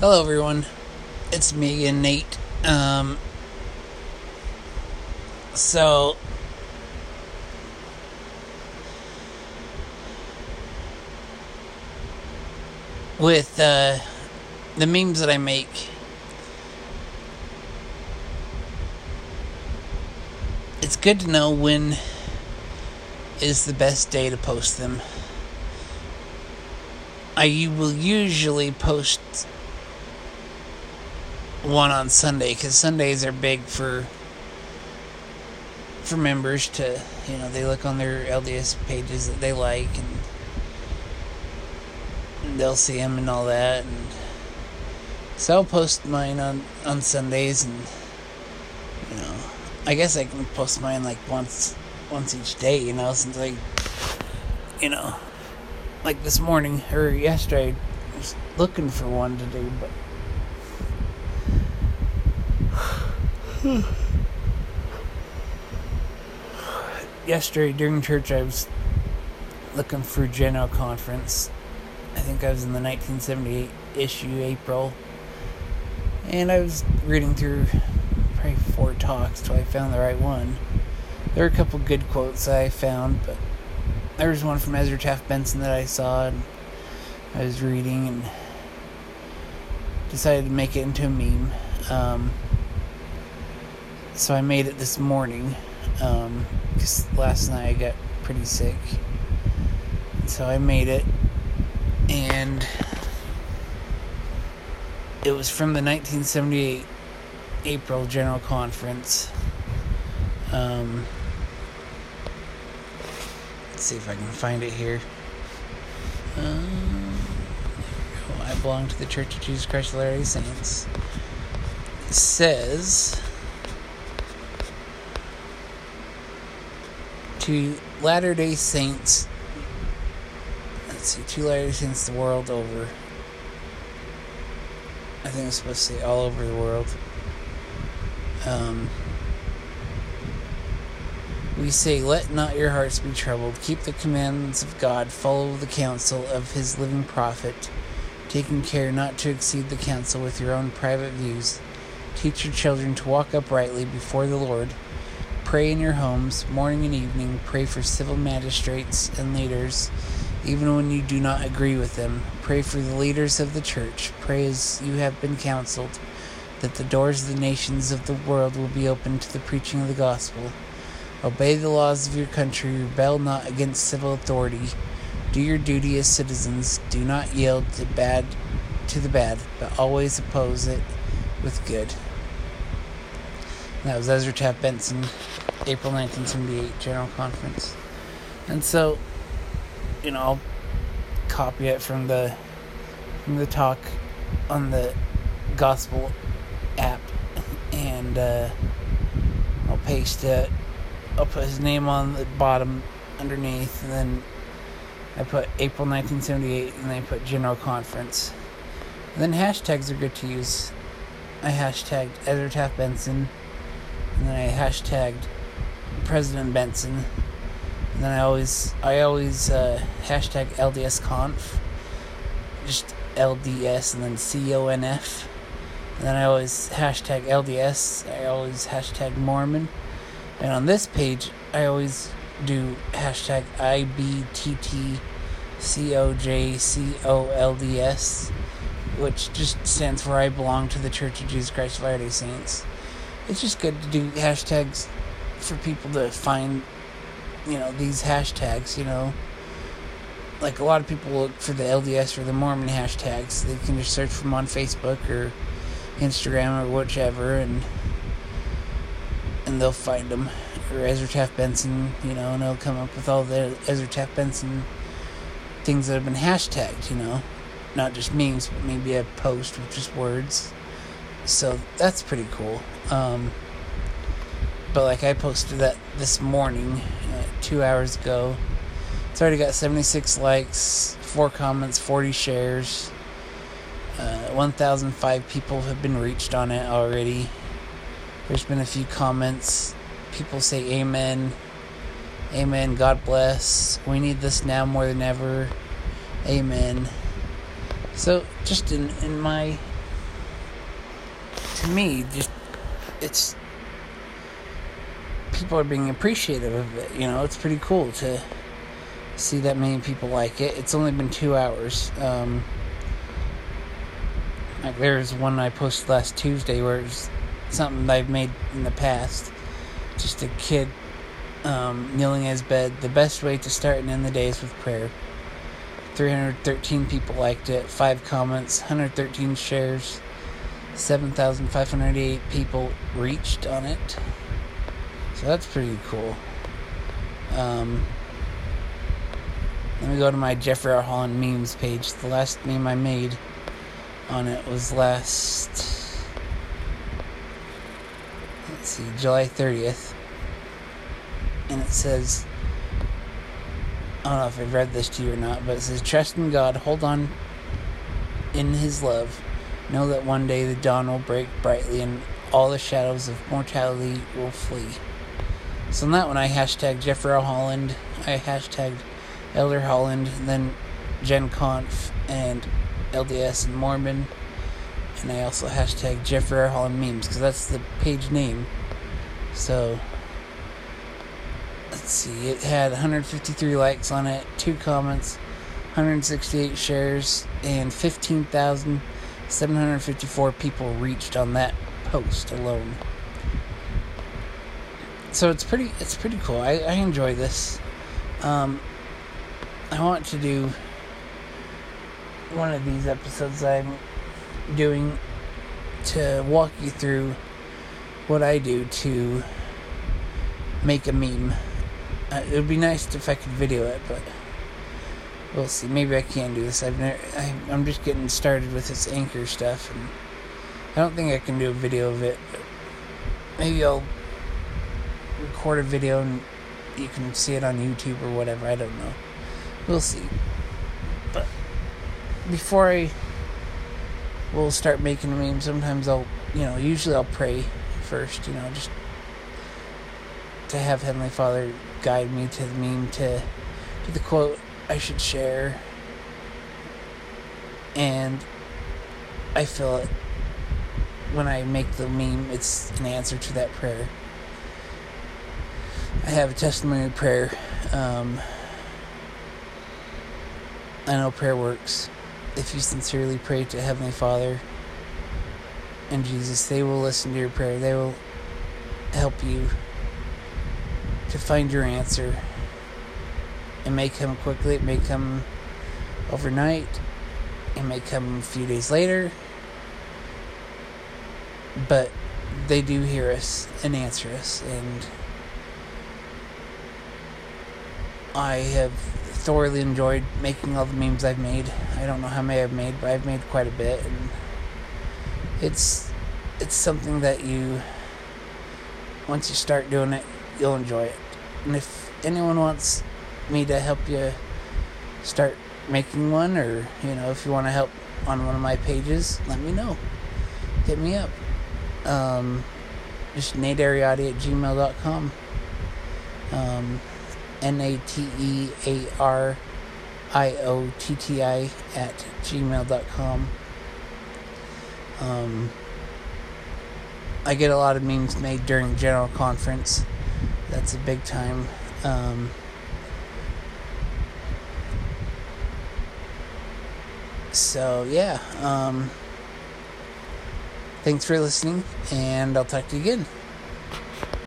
Hello, everyone. It's me again, Nate. Um, so, with uh, the memes that I make, it's good to know when is the best day to post them. I will usually post one on Sunday because Sundays are big for for members to you know they look on their LDS pages that they like and, they'll see them and all that. And so I'll post mine on on Sundays and you know I guess I can post mine like once once each day you know since I you know like this morning or yesterday I was looking for one to do but Yesterday during church, I was looking for General Conference. I think I was in the 1978 issue, April. And I was reading through probably four talks till I found the right one. There were a couple good quotes I found, but there was one from Ezra Taft Benson that I saw and I was reading and decided to make it into a meme. Um, so I made it this morning because um, last night I got pretty sick. So I made it, and it was from the 1978 April General Conference. Um, let's see if I can find it here. Um, I belong to the Church of Jesus Christ of Latter-day Saints. It says. To Latter day Saints. Let's see, to Latter day Saints the world over. I think it's supposed to say all over the world. Um, we say, Let not your hearts be troubled. Keep the commandments of God. Follow the counsel of his living prophet, taking care not to exceed the counsel with your own private views. Teach your children to walk uprightly before the Lord Pray in your homes, morning and evening. Pray for civil magistrates and leaders, even when you do not agree with them. Pray for the leaders of the church. Pray as you have been counseled, that the doors of the nations of the world will be opened to the preaching of the gospel. Obey the laws of your country. Rebel not against civil authority. Do your duty as citizens. Do not yield to bad to the bad, but always oppose it with good. That was Ezra Taft Benson, April 1978 General Conference. And so, you know, I'll copy it from the from the talk on the gospel app and uh, I'll paste it. I'll put his name on the bottom underneath and then I put April 1978 and then I put General Conference. And then hashtags are good to use. I hashtagged Ezra Taft Benson and then I hashtagged President Benson. And then I always I always uh, hashtag LDS Conf, just LDS and then C O N F. And then I always hashtag LDS. I always hashtag Mormon. And on this page, I always do hashtag IBTTCOJCOLDS, which just stands for I belong to the Church of Jesus Christ of Latter-day Saints it's just good to do hashtags for people to find, you know, these hashtags, you know. Like a lot of people look for the LDS or the Mormon hashtags. They can just search them on Facebook or Instagram or whichever, and and they'll find them. Or Ezra Taft Benson, you know, and they'll come up with all the Ezra Taft Benson things that have been hashtagged, you know. Not just memes, but maybe a post with just words. So that's pretty cool. Um, but like I posted that this morning, uh, two hours ago. It's already got 76 likes, four comments, 40 shares. Uh, 1,005 people have been reached on it already. There's been a few comments. People say amen. Amen. God bless. We need this now more than ever. Amen. So, just in, in my to me, just it's people are being appreciative of it. You know, it's pretty cool to see that many people like it. It's only been two hours. Um, like there's one I posted last Tuesday where it's something I've made in the past. Just a kid um, kneeling in his bed. The best way to start and end the day is with prayer. 313 people liked it, 5 comments, 113 shares, 7,588 people reached on it. So that's pretty cool. Um, let me go to my Jeffrey R. Holland memes page. The last meme I made on it was last, let's see, July 30th. And it says, I don't know if I've read this to you or not, but it says, Trust in God, hold on in His love. Know that one day the dawn will break brightly and all the shadows of mortality will flee. So on that one, I hashtagged Jeffrey Holland, I hashtagged Elder Holland, then Gen Conf, and LDS and Mormon. And I also hashtag Jeffrey Holland memes because that's the page name. So let's see, it had 153 likes on it, two comments, 168 shares, and 15,754 people reached on that post alone. So it's pretty, it's pretty cool. I, I enjoy this. Um, I want to do one of these episodes I'm doing to walk you through what I do to make a meme. Uh, it would be nice if I could video it, but we'll see. Maybe I can do this. I've never. I, I'm just getting started with this anchor stuff, and I don't think I can do a video of it. maybe I'll record a video and you can see it on YouTube or whatever. I don't know. We'll see. But before I will start making a meme, sometimes I'll, you know, usually I'll pray first, you know, just to have Heavenly Father guide me to the meme, to, to the quote I should share. And I feel it when I make the meme, it's an answer to that prayer. I have a testimony prayer. Um, I know prayer works. If you sincerely pray to Heavenly Father and Jesus, they will listen to your prayer. They will help you to find your answer. It may come quickly, it may come overnight, it may come a few days later, but they do hear us and answer us. And I have thoroughly enjoyed making all the memes I've made. I don't know how many I've made, but I've made quite a bit, and it's it's something that you once you start doing it, you'll enjoy it. And if anyone wants me to help you start making one, or you know, if you want to help on one of my pages, let me know. Hit me up. Um, just nateariotti at gmail.com. Um, N A T E A R I O T T I at gmail.com. Um, I get a lot of memes made during General Conference. That's a big time. Um, so, yeah. Um, thanks for listening, and I'll talk to you again.